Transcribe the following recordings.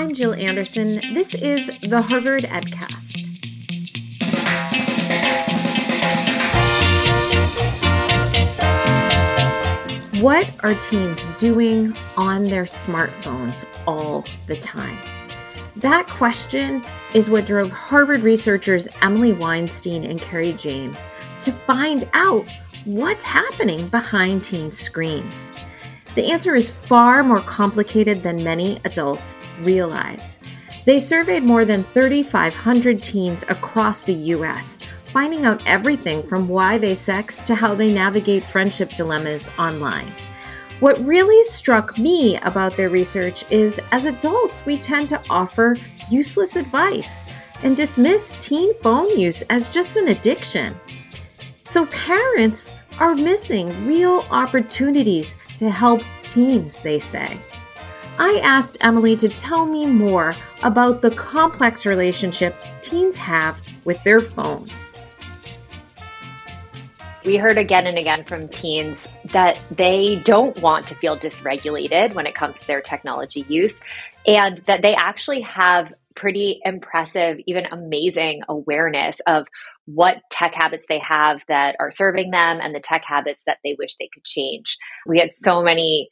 I'm Jill Anderson. This is the Harvard EdCast. What are teens doing on their smartphones all the time? That question is what drove Harvard researchers Emily Weinstein and Carrie James to find out what's happening behind teen screens. The answer is far more complicated than many adults realize. They surveyed more than 3,500 teens across the US, finding out everything from why they sex to how they navigate friendship dilemmas online. What really struck me about their research is as adults, we tend to offer useless advice and dismiss teen phone use as just an addiction. So, parents are missing real opportunities to help teens, they say. I asked Emily to tell me more about the complex relationship teens have with their phones. We heard again and again from teens that they don't want to feel dysregulated when it comes to their technology use, and that they actually have pretty impressive, even amazing awareness of what tech habits they have that are serving them and the tech habits that they wish they could change. We had so many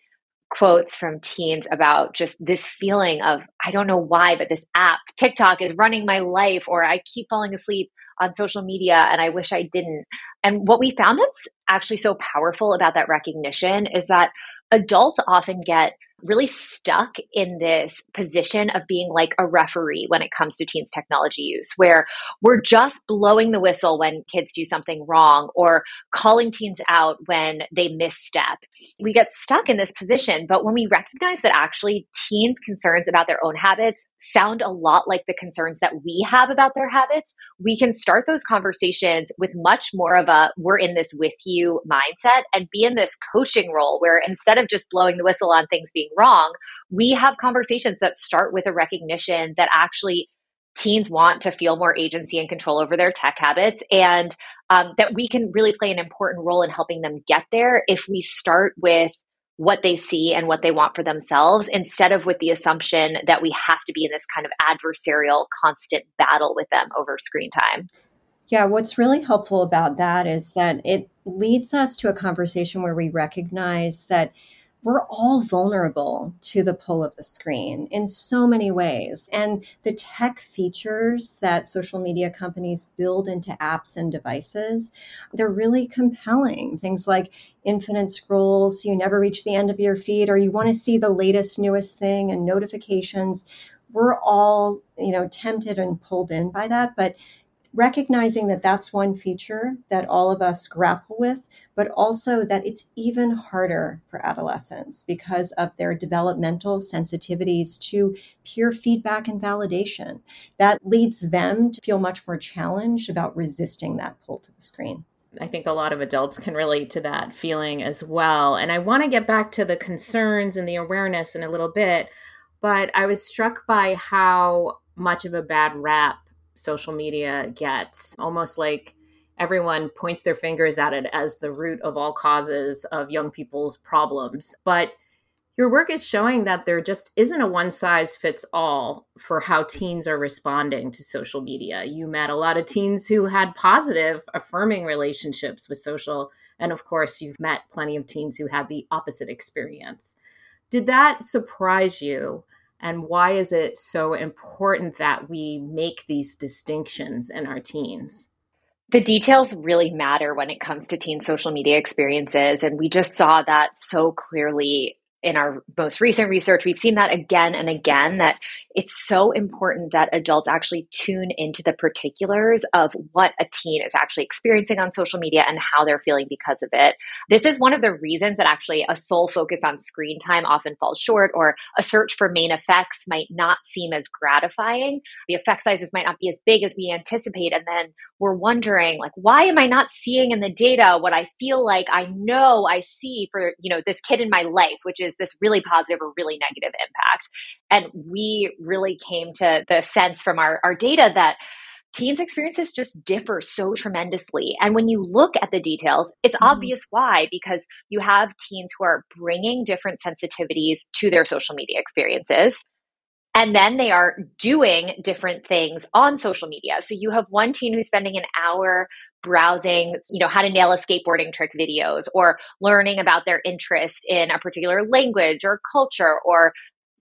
quotes from teens about just this feeling of, I don't know why, but this app, TikTok, is running my life, or I keep falling asleep on social media and I wish I didn't. And what we found that's actually so powerful about that recognition is that adults often get really stuck in this position of being like a referee when it comes to teens technology use where we're just blowing the whistle when kids do something wrong or calling teens out when they misstep. We get stuck in this position but when we recognize that actually teens concerns about their own habits sound a lot like the concerns that we have about their habits we can start those conversations with much more of a we're in this with you mindset and be in this coaching role where instead of just blowing the whistle on things being wrong, we have conversations that start with a recognition that actually teens want to feel more agency and control over their tech habits and um, that we can really play an important role in helping them get there if we start with what they see and what they want for themselves instead of with the assumption that we have to be in this kind of adversarial constant battle with them over screen time. Yeah, what's really helpful about that is that it leads us to a conversation where we recognize that we're all vulnerable to the pull of the screen in so many ways. And the tech features that social media companies build into apps and devices, they're really compelling. Things like infinite scrolls, so you never reach the end of your feed, or you want to see the latest, newest thing and notifications. We're all, you know, tempted and pulled in by that, but recognizing that that's one feature that all of us grapple with, but also that it's even harder for adolescents because of their developmental sensitivities to peer feedback and validation. That leads them to feel much more challenged about resisting that pull to the screen. I think a lot of adults can relate to that feeling as well. And I want to get back to the concerns and the awareness in a little bit, but I was struck by how much of a bad rap social media gets almost like everyone points their fingers at it as the root of all causes of young people's problems. But your work is showing that there just isn't a one size fits all for how teens are responding to social media. You met a lot of teens who had positive, affirming relationships with social. And of course, you've met plenty of teens who had the opposite experience. Did that surprise you? And why is it so important that we make these distinctions in our teens? The details really matter when it comes to teen social media experiences. And we just saw that so clearly in our most recent research. We've seen that again and again that it's so important that adults actually tune into the particulars of what a teen is actually experiencing on social media and how they're feeling because of it. This is one of the reasons that actually a sole focus on screen time often falls short, or a search for main effects might not seem as gratifying. The effect sizes might not be as big as we anticipate. And then we're wondering, like, why am I not seeing in the data what I feel like I know I see for, you know, this kid in my life, which is this really positive or really negative impact? And we really came to the sense from our, our data that teens' experiences just differ so tremendously. And when you look at the details, it's mm-hmm. obvious why, because you have teens who are bringing different sensitivities to their social media experiences. And then they are doing different things on social media. So you have one teen who's spending an hour browsing, you know, how to nail a skateboarding trick videos or learning about their interest in a particular language or culture or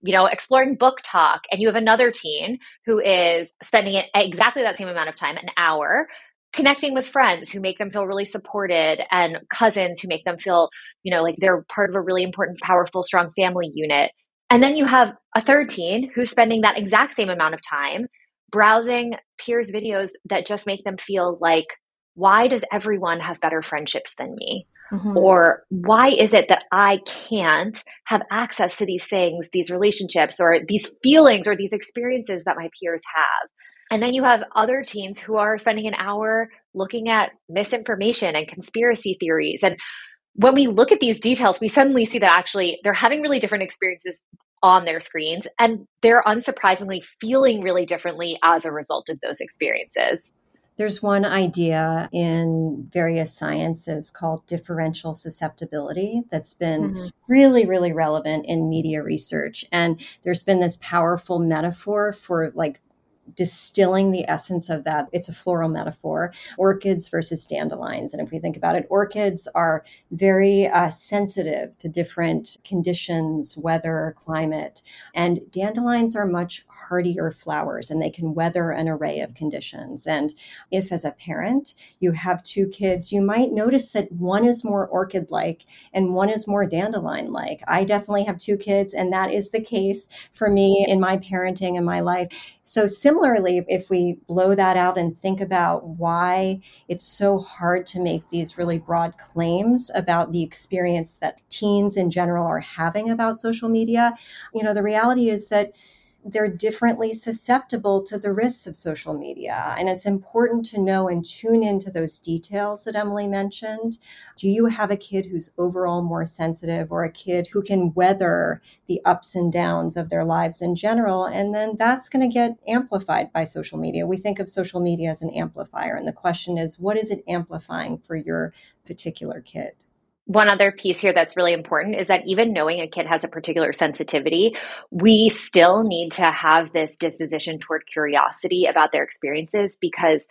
you know, exploring BookTok, and you have another teen who is spending exactly that same amount of time, an hour, connecting with friends who make them feel really supported and cousins who make them feel, you know, like they're part of a really important, powerful, strong family unit. And then you have a third teen who's spending that exact same amount of time browsing peers' videos that just make them feel like, why does everyone have better friendships than me? Mm-hmm. Or why is it that I can't have access to these things, these relationships, or these feelings, or these experiences that my peers have? And then you have other teens who are spending an hour looking at misinformation and conspiracy theories. And when we look at these details, we suddenly see that actually they're having really different experiences on their screens and they're unsurprisingly feeling really differently as a result of those experiences. There's one idea in various sciences called differential susceptibility that's been mm-hmm. really, really relevant in media research. And there's been this powerful metaphor for like distilling the essence of that. It's a floral metaphor orchids versus dandelions. And if we think about it, orchids are very uh, sensitive to different conditions, weather, climate. And dandelions are much hardier flowers and they can weather an array of conditions. And if, as a parent, you have two kids, you might notice that one is more orchid like and one is more dandelion like. I definitely have two kids, and that is the case for me in my parenting and my life. So, similarly, if we blow that out and think about why it's so hard to make these really broad claims about the experience that teens in general are having about social media, you know, the reality is that they're differently susceptible to the risks of social media. And it's important to know and tune into those details that Emily mentioned. Do you have a kid who's overall more sensitive or a kid who can weather the ups and downs of their lives in general? And then that's going to get amplified by social media. We think of social media as an amplifier. And the question is, what is it amplifying for your particular kid? One other piece here that's really important is that even knowing a kid has a particular sensitivity, we still need to have this disposition toward curiosity about their experiences because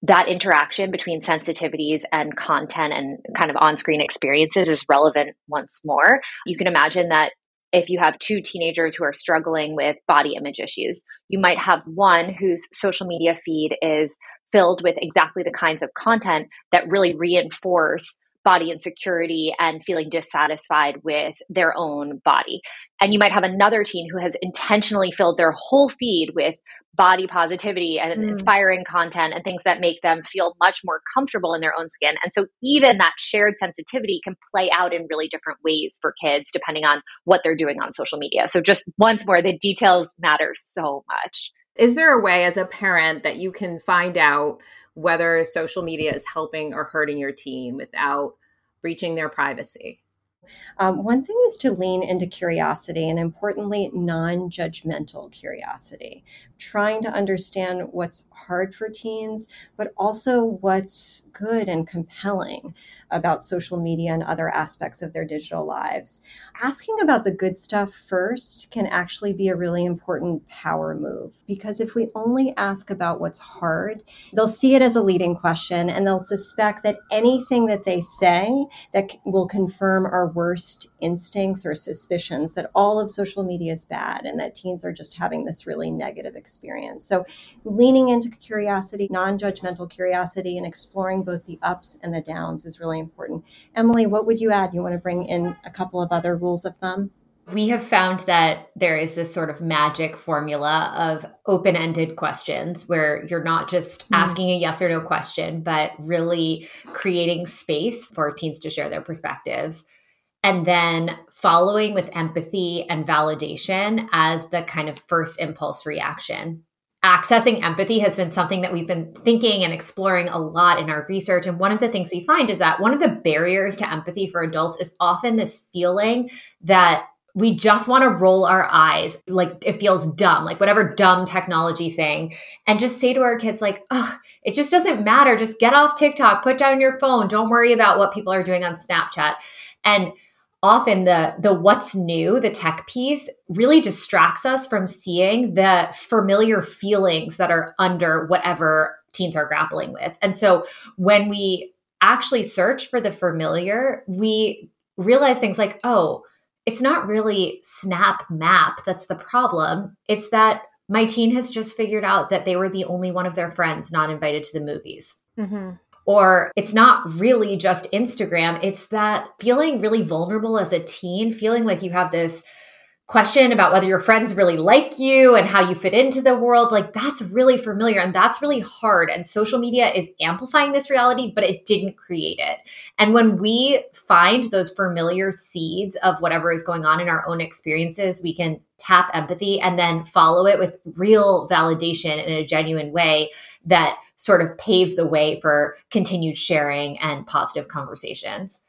that interaction between sensitivities and content and kind of on screen experiences is relevant once more. You can imagine that if you have two teenagers who are struggling with body image issues, you might have one whose social media feed is filled with exactly the kinds of content that really reinforce body insecurity and feeling dissatisfied with their own body. And you might have another teen who has intentionally filled their whole feed with body positivity and mm. inspiring content and things that make them feel much more comfortable in their own skin. And so even that shared sensitivity can play out in really different ways for kids depending on what they're doing on social media. So just once more, the details matter so much. Is there a way as a parent that you can find out whether social media is helping or hurting your team without breaching their privacy? Um, one thing is to lean into curiosity and importantly, non judgmental curiosity, trying to understand what's hard for teens, but also what's good and compelling about social media and other aspects of their digital lives. Asking about the good stuff first can actually be a really important power move because if we only ask about what's hard, they'll see it as a leading question and they'll suspect that anything that they say that will confirm our worst instincts or suspicions that all of social media is bad and that teens are just having this really negative experience. So, leaning into curiosity, non judgmental curiosity, and exploring both the ups and the downs is really important. Emily, what would you add? You want to bring in a couple of other rules of thumb? We have found that there is this sort of magic formula of open ended questions where you're not just mm. asking a yes or no question, but really creating space for teens to share their perspectives and then following with empathy and validation as the kind of first impulse reaction. Accessing empathy has been something that we've been thinking and exploring a lot in our research. And one of the things we find is that one of the barriers to empathy for adults is often this feeling that we just want to roll our eyes like it feels dumb, like whatever dumb technology thing, and just say to our kids, like, oh, it just doesn't matter. Just get off TikTok, put down your phone. Don't worry about what people are doing on Snapchat. And often the the what's new the tech piece really distracts us from seeing the familiar feelings that are under whatever teens are grappling with. And so when we actually search for the familiar we realize things like oh it's not really snap map that's the problem. It's that my teen has just figured out that they were the only one of their friends not invited to the movies. Mm-hmm. Or it's not really just Instagram, it's that feeling really vulnerable as a teen, feeling like you have this question about whether your friends really like you and how you fit into the world. Like that's really familiar and that's really hard. And social media is amplifying this reality but it didn't create it. And when we find those familiar seeds of whatever is going on in our own experiences we can tap empathy and then follow it with real validation in a genuine way that sort of paves the way for continued sharing and positive conversations.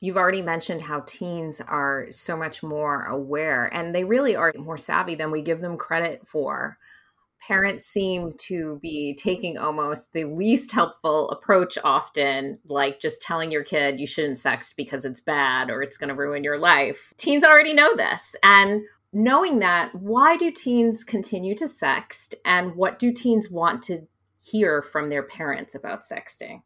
You've already mentioned how teens are so much more aware and they really are more savvy than we give them credit for. Parents seem to be taking almost the least helpful approach often, like just telling your kid you shouldn't sext because it's bad or it's going to ruin your life. Teens already know this. And knowing that, why do teens continue to sext and what do teens want to hear from their parents about sexting?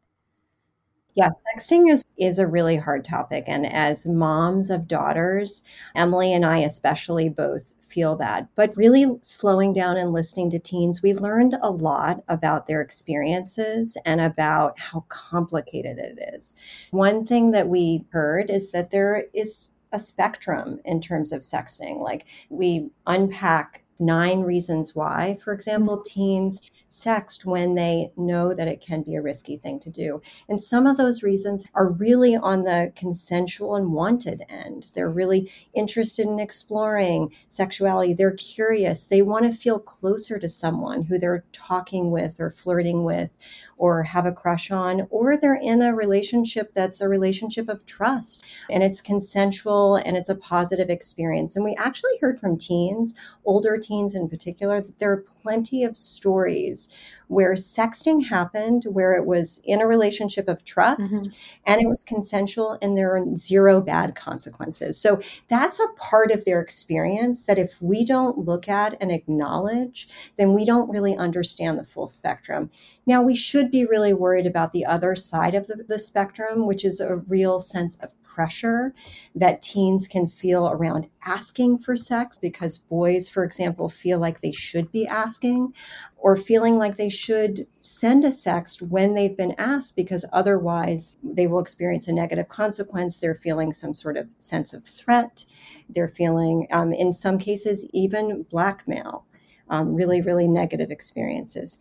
Yeah, sexting is is a really hard topic and as moms of daughters, Emily and I especially both feel that. But really slowing down and listening to teens, we learned a lot about their experiences and about how complicated it is. One thing that we heard is that there is a spectrum in terms of sexting. Like we unpack nine reasons why, for example, mm-hmm. teens sext when they know that it can be a risky thing to do. And some of those reasons are really on the consensual and wanted end. They're really interested in exploring sexuality. They're curious. They want to feel closer to someone who they're talking with or flirting with or have a crush on, or they're in a relationship that's a relationship of trust and it's consensual and it's a positive experience. And we actually heard from teens, older teens in particular, that there are plenty of stories where sexting happened, where it was in a relationship of trust mm-hmm. and it was consensual and there are zero bad consequences. So that's a part of their experience that if we don't look at and acknowledge, then we don't really understand the full spectrum. Now, we should be really worried about the other side of the, the spectrum, which is a real sense of pressure that teens can feel around asking for sex because boys, for example, feel like they should be asking or feeling like they should send a sext when they've been asked because otherwise they will experience a negative consequence. They're feeling some sort of sense of threat. They're feeling, um, in some cases, even blackmail. Um, really, really negative experiences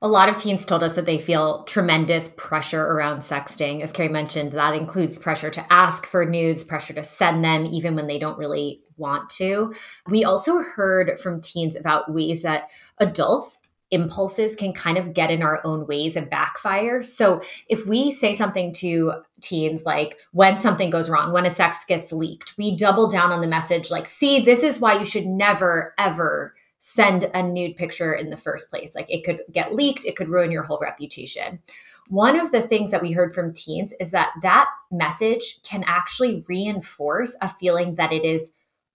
a lot of teens told us that they feel tremendous pressure around sexting. As Carrie mentioned, that includes pressure to ask for nudes, pressure to send them, even when they don't really want to. We also heard from teens about ways that adults impulses can kind of get in our own ways and backfire. So if we say something to teens like when something goes wrong, when a sex gets leaked, we double down on the message like, see, this is why you should never, ever send a nude picture in the first place. Like it could get leaked, it could ruin your whole reputation. One of the things that we heard from teens is that that message can actually reinforce a feeling that it is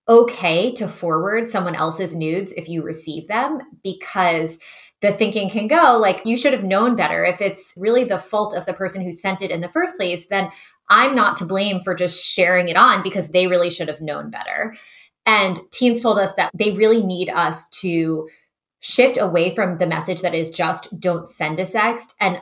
okay to forward someone else's nudes if you receive them because the thinking can go like you should have known better if it's really the fault of the person who sent it in the first place then i'm not to blame for just sharing it on because they really should have known better and teens told us that they really need us to shift away from the message that is just don't send a sext and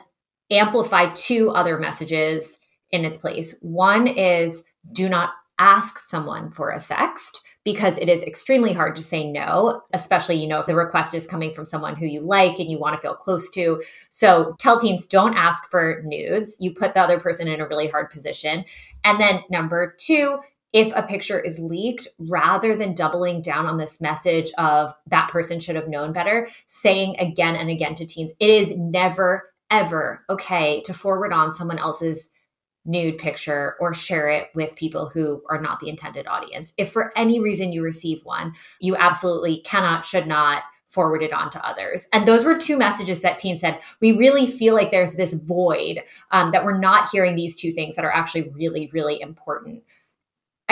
amplify two other messages in its place. One is do not ask someone for a sext because it is extremely hard to say no, especially, you know, if the request is coming from someone who you like and you want to feel close to. So tell teens don't ask for nudes. You put the other person in a really hard position. And then number two, if a picture is leaked, rather than doubling down on this message of that person should have known better, saying again and again to teens, it is never, ever okay to forward on someone else's nude picture or share it with people who are not the intended audience. If for any reason you receive one, you absolutely cannot, should not forward it on to others. And those were two messages that teens said, we really feel like there's this void um, that we're not hearing these two things that are actually really, really important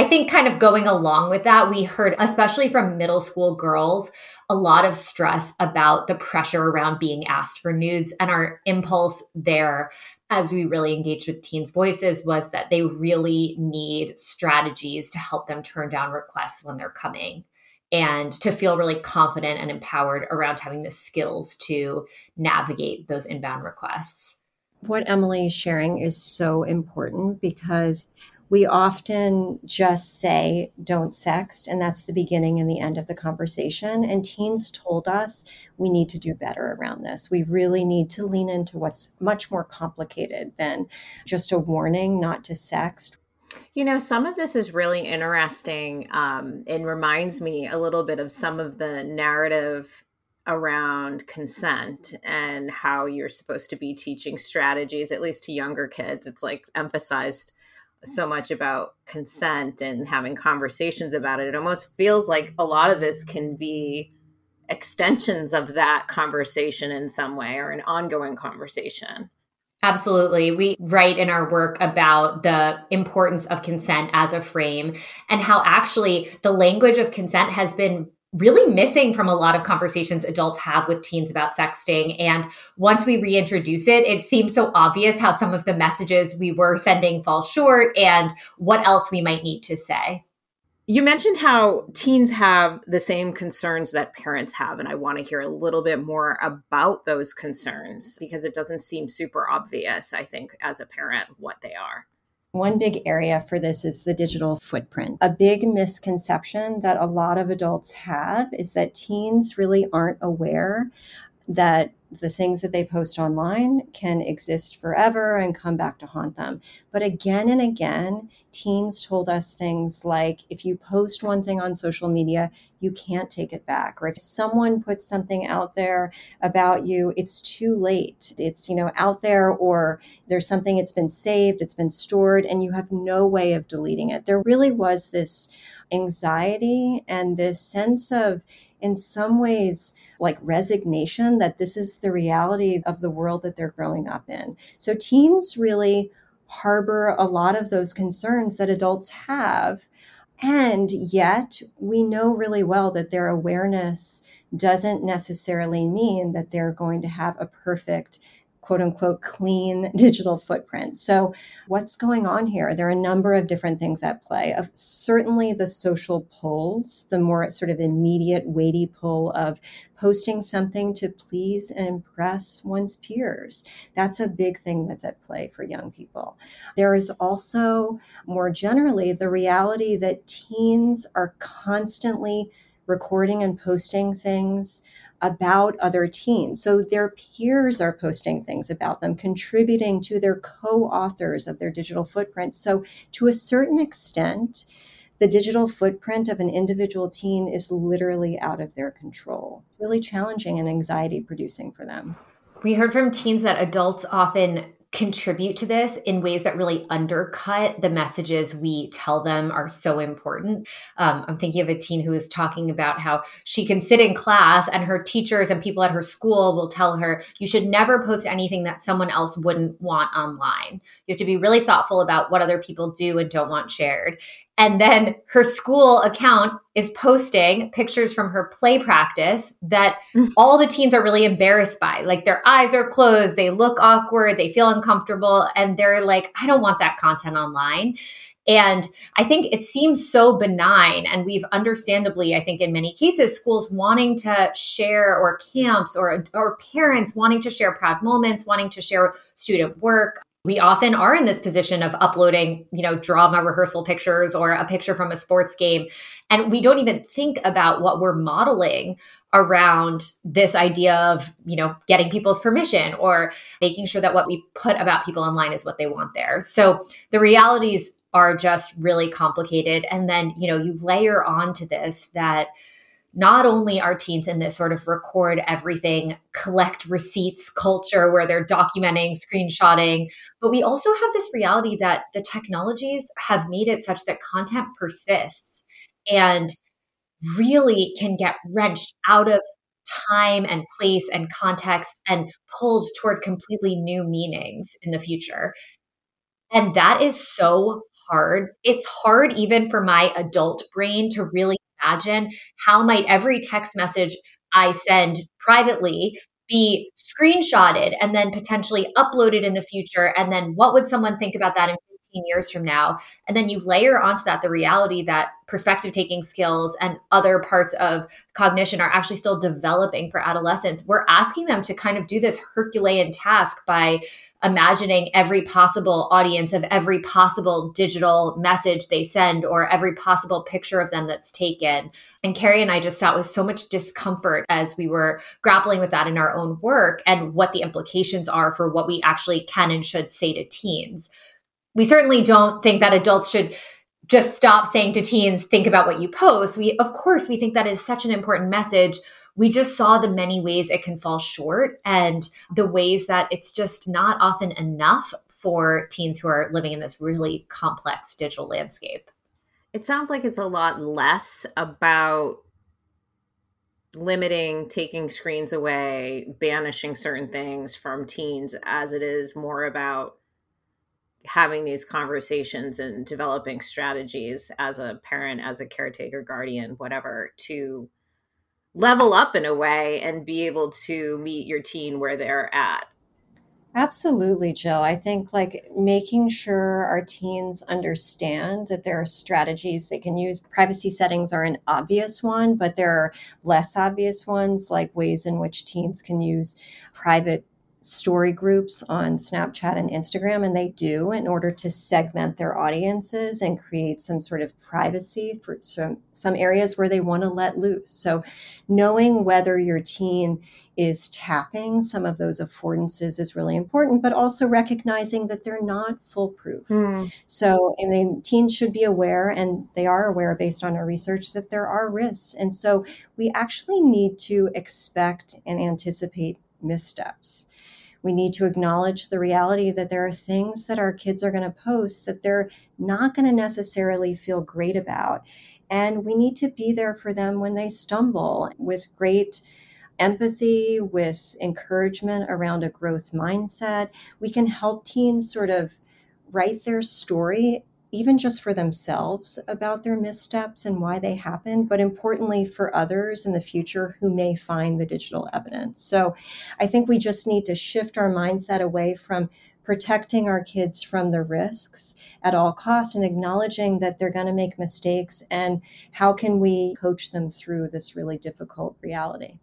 I think kind of going along with that, we heard, especially from middle school girls, a lot of stress about the pressure around being asked for nudes. And our impulse there, as we really engaged with teens' voices, was that they really need strategies to help them turn down requests when they're coming and to feel really confident and empowered around having the skills to navigate those inbound requests. What Emily is sharing is so important because we often just say, don't sext, and that's the beginning and the end of the conversation. And teens told us we need to do better around this. We really need to lean into what's much more complicated than just a warning not to sext. You know, some of this is really interesting um, and reminds me a little bit of some of the narrative around consent and how you're supposed to be teaching strategies, at least to younger kids. It's like emphasized so much about consent and having conversations about it. It almost feels like a lot of this can be extensions of that conversation in some way or an ongoing conversation. Absolutely. We write in our work about the importance of consent as a frame and how actually the language of consent has been really missing from a lot of conversations adults have with teens about sexting. And once we reintroduce it, it seems so obvious how some of the messages we were sending fall short and what else we might need to say. You mentioned how teens have the same concerns that parents have, and I want to hear a little bit more about those concerns because it doesn't seem super obvious, I think, as a parent, what they are. One big area for this is the digital footprint. A big misconception that a lot of adults have is that teens really aren't aware that the things that they post online can exist forever and come back to haunt them. But again and again, teens told us things like if you post one thing on social media, you can't take it back. Or if someone puts something out there about you, it's too late. It's, you know, out there or there's something it's been saved, it's been stored, and you have no way of deleting it. There really was this anxiety and this sense of, in some ways, like resignation that this is the reality of the world that they're growing up in. So teens really harbor a lot of those concerns that adults have. And yet, we know really well that their awareness doesn't necessarily mean that they're going to have a perfect quote unquote clean digital footprint. So, what's going on here? There are a number of different things at play. Of certainly the social pulls, the more sort of immediate, weighty pull of posting something to please and impress one's peers. That's a big thing that's at play for young people. There is also, more generally, the reality that teens are constantly recording and posting things about other teens. So their peers are posting things about them, contributing to their co authors of their digital footprint. So, to a certain extent, the digital footprint of an individual teen is literally out of their control, really challenging and anxiety producing for them. We heard from teens that adults often contribute to this in ways that really undercut the messages we tell them are so important. Um, I'm thinking of a teen who is talking about how she can sit in class and her teachers and people at her school will tell her, you should never post anything that someone else wouldn't want online. You have to be really thoughtful about what other people do and don't want shared. And then her school account is posting pictures from her play practice that mm. all the teens are really embarrassed by. Like their eyes are closed, they look awkward, they feel uncomfortable, and they're like, I don't want that content online. And I think it seems so benign. And we've understandably, I think in many cases, schools wanting to share or camps or, or parents wanting to share proud moments, wanting to share student work we often are in this position of uploading, you know, drama rehearsal pictures or a picture from a sports game. And we don't even think about what we're modeling around this idea of, you know, getting people's permission or making sure that what we put about people online is what they want there. So the realities are just really complicated. And then, you know, you layer onto this that not only are teens in this sort of record everything, collect receipts culture where they're documenting, screenshotting, but we also have this reality that the technologies have made it such that content persists and really can get wrenched out of time and place and context and pulled toward completely new meanings in the future. And that is so hard. It's hard even for my adult brain to really imagine how might every text message I send privately be screenshotted and then potentially uploaded in the future? And then what would someone think about that in 15 years from now? And then you layer onto that the reality that perspective taking skills and other parts of cognition are actually still developing for adolescents. We're asking them to kind of do this herculean task by imagining every possible audience of every possible digital message they send or every possible picture of them that's taken. And Carrie and I just sat with so much discomfort as we were grappling with that in our own work and what the implications are for what we actually can and should say to teens. We certainly don't think that adults should just stop saying to teens, think about what you post. We, of course, we think that is such an important message we just saw the many ways it can fall short and the ways that it's just not often enough for teens who are living in this really complex digital landscape. It sounds like it's a lot less about limiting, taking screens away, banishing certain things from teens as it is more about having these conversations and developing strategies as a parent, as a caretaker, guardian, whatever, to level up in a way and be able to meet your teen where they're at. Absolutely, Jill. I think like making sure our teens understand that there are strategies they can use. Privacy settings are an obvious one, but there are less obvious ones like ways in which teens can use private story groups on Snapchat and Instagram, and they do in order to segment their audiences and create some sort of privacy for some, some areas where they want to let loose. So, knowing whether your teen is tapping some of those affordances is really important, but also recognizing that they're not foolproof. Mm. So, I mean, teens should be aware, and they are aware based on our research, that there are risks. And so, we actually need to expect and anticipate missteps we need to acknowledge the reality that there are things that our kids are going to post that they're not going to necessarily feel great about. And we need to be there for them when they stumble with great empathy, with encouragement around a growth mindset. We can help teens sort of write their story even just for themselves about their missteps and why they happened, but importantly for others in the future who may find the digital evidence. So I think we just need to shift our mindset away from protecting our kids from the risks at all costs and acknowledging that they're going to make mistakes and how can we coach them through this really difficult reality.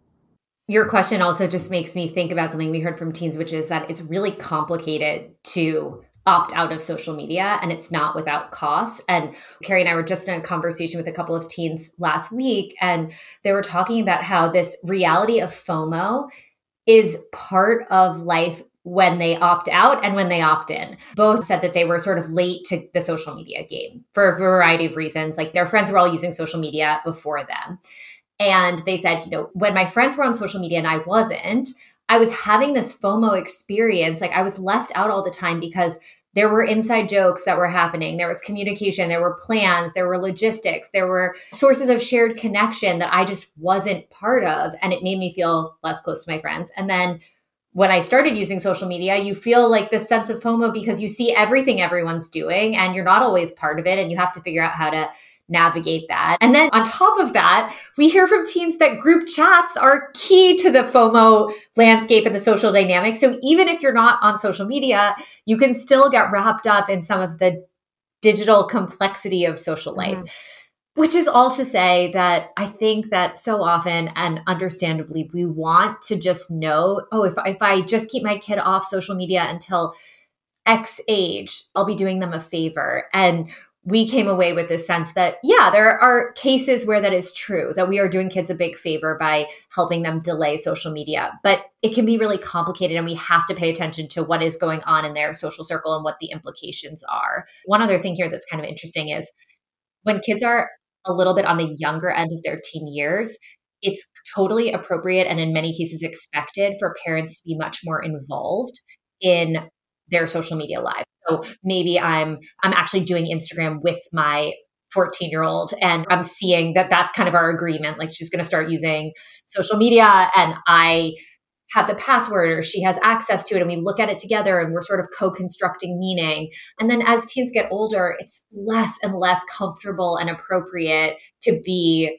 Your question also just makes me think about something we heard from teens, which is that it's really complicated to opt out of social media and it's not without costs. And Carrie and I were just in a conversation with a couple of teens last week, and they were talking about how this reality of FOMO is part of life when they opt out and when they opt in. Both said that they were sort of late to the social media game for a variety of reasons. Like their friends were all using social media before them. And they said, you know, when my friends were on social media and I wasn't, I was having this FOMO experience. Like I was left out all the time because there were inside jokes that were happening. There was communication, there were plans, there were logistics, there were sources of shared connection that I just wasn't part of. And it made me feel less close to my friends. And then when I started using social media, you feel like this sense of FOMO because you see everything everyone's doing and you're not always part of it. And you have to figure out how to navigate that. And then on top of that, we hear from teens that group chats are key to the FOMO landscape and the social dynamic. So even if you're not on social media, you can still get wrapped up in some of the digital complexity of social life. Mm-hmm. Which is all to say that I think that so often and understandably, we want to just know, oh, if, if I just keep my kid off social media until X age, I'll be doing them a favor. And we came away with this sense that, yeah, there are cases where that is true, that we are doing kids a big favor by helping them delay social media. But it can be really complicated, and we have to pay attention to what is going on in their social circle and what the implications are. One other thing here that's kind of interesting is when kids are a little bit on the younger end of their teen years, it's totally appropriate and in many cases expected for parents to be much more involved in their social media lives. So maybe I'm I'm actually doing Instagram with my 14 year old and I'm seeing that that's kind of our agreement like she's going to start using social media and I have the password or she has access to it and we look at it together and we're sort of co-constructing meaning and then as teens get older it's less and less comfortable and appropriate to be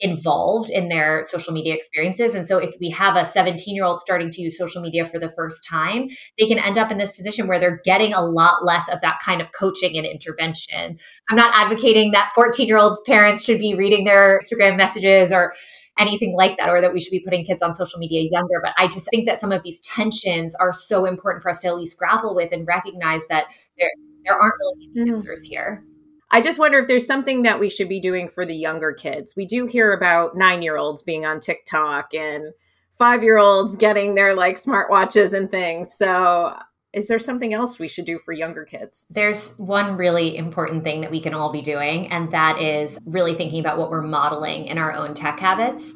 involved in their social media experiences. And so if we have a 17 year old starting to use social media for the first time, they can end up in this position where they're getting a lot less of that kind of coaching and intervention. I'm not advocating that 14 year olds parents should be reading their Instagram messages or anything like that, or that we should be putting kids on social media younger. But I just think that some of these tensions are so important for us to at least grapple with and recognize that there, there aren't really mm. answers here. I just wonder if there's something that we should be doing for the younger kids. We do hear about nine year olds being on TikTok and five year olds getting their like smartwatches and things. So, is there something else we should do for younger kids? There's one really important thing that we can all be doing, and that is really thinking about what we're modeling in our own tech habits.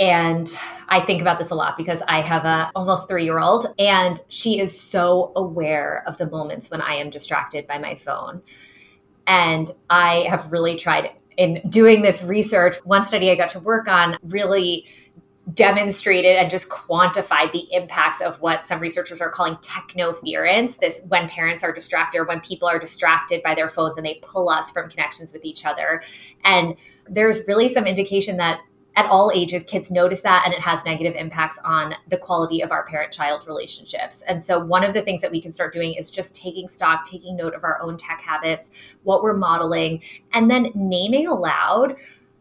And I think about this a lot because I have a almost three year old, and she is so aware of the moments when I am distracted by my phone. And I have really tried in doing this research. One study I got to work on really demonstrated and just quantified the impacts of what some researchers are calling technoference this when parents are distracted or when people are distracted by their phones and they pull us from connections with each other and there's really some indication that at all ages, kids notice that and it has negative impacts on the quality of our parent child relationships. And so, one of the things that we can start doing is just taking stock, taking note of our own tech habits, what we're modeling, and then naming aloud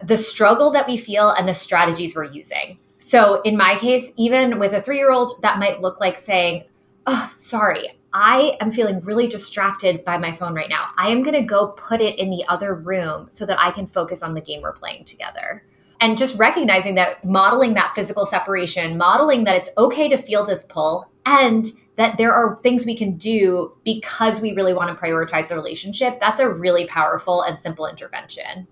the struggle that we feel and the strategies we're using. So, in my case, even with a three year old, that might look like saying, Oh, sorry, I am feeling really distracted by my phone right now. I am going to go put it in the other room so that I can focus on the game we're playing together and just recognizing that modeling that physical separation, modeling that it's okay to feel this pull and that there are things we can do because we really want to prioritize the relationship. That's a really powerful and simple intervention.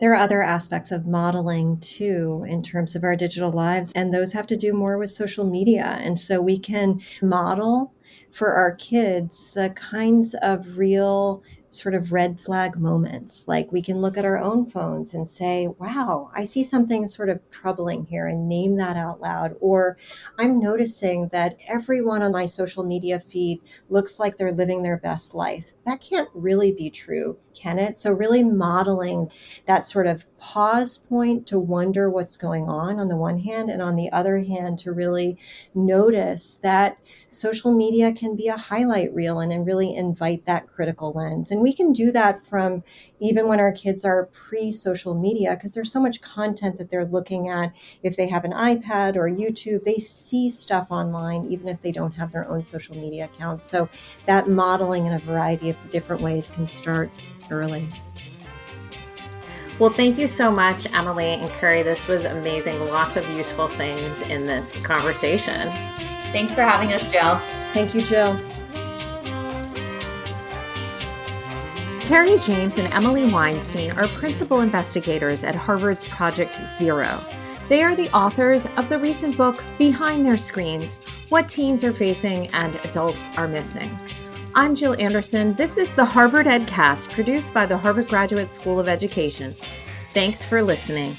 There are other aspects of modeling too in terms of our digital lives, and those have to do more with social media. And so we can model for our kids the kinds of real sort of red flag moments. Like we can look at our own phones and say, wow, I see something sort of troubling here and name that out loud. Or I'm noticing that everyone on my social media feed looks like they're living their best life. That can't really be true, can it? So, really modeling that sort of pause point to wonder what's going on on the one hand, and on the other hand, to really notice that social media can be a highlight reel and, and really invite that critical lens. And we can do that from even when our kids are pre social media, because there's so much content that they're looking at. If they have an iPad or YouTube, they see stuff online, even if they don't have their own social media accounts. So that modeling in a variety of different ways can start early. Well, thank you so much, Emily and Carrie. This was amazing. Lots of useful things in this conversation. Thanks for having us, Jill. Thank you, Jill. Carrie James and Emily Weinstein are principal investigators at Harvard's Project Zero. They are the authors of the recent book Behind Their Screens What Teens Are Facing and Adults Are Missing. I'm Jill Anderson. This is the Harvard EdCast produced by the Harvard Graduate School of Education. Thanks for listening.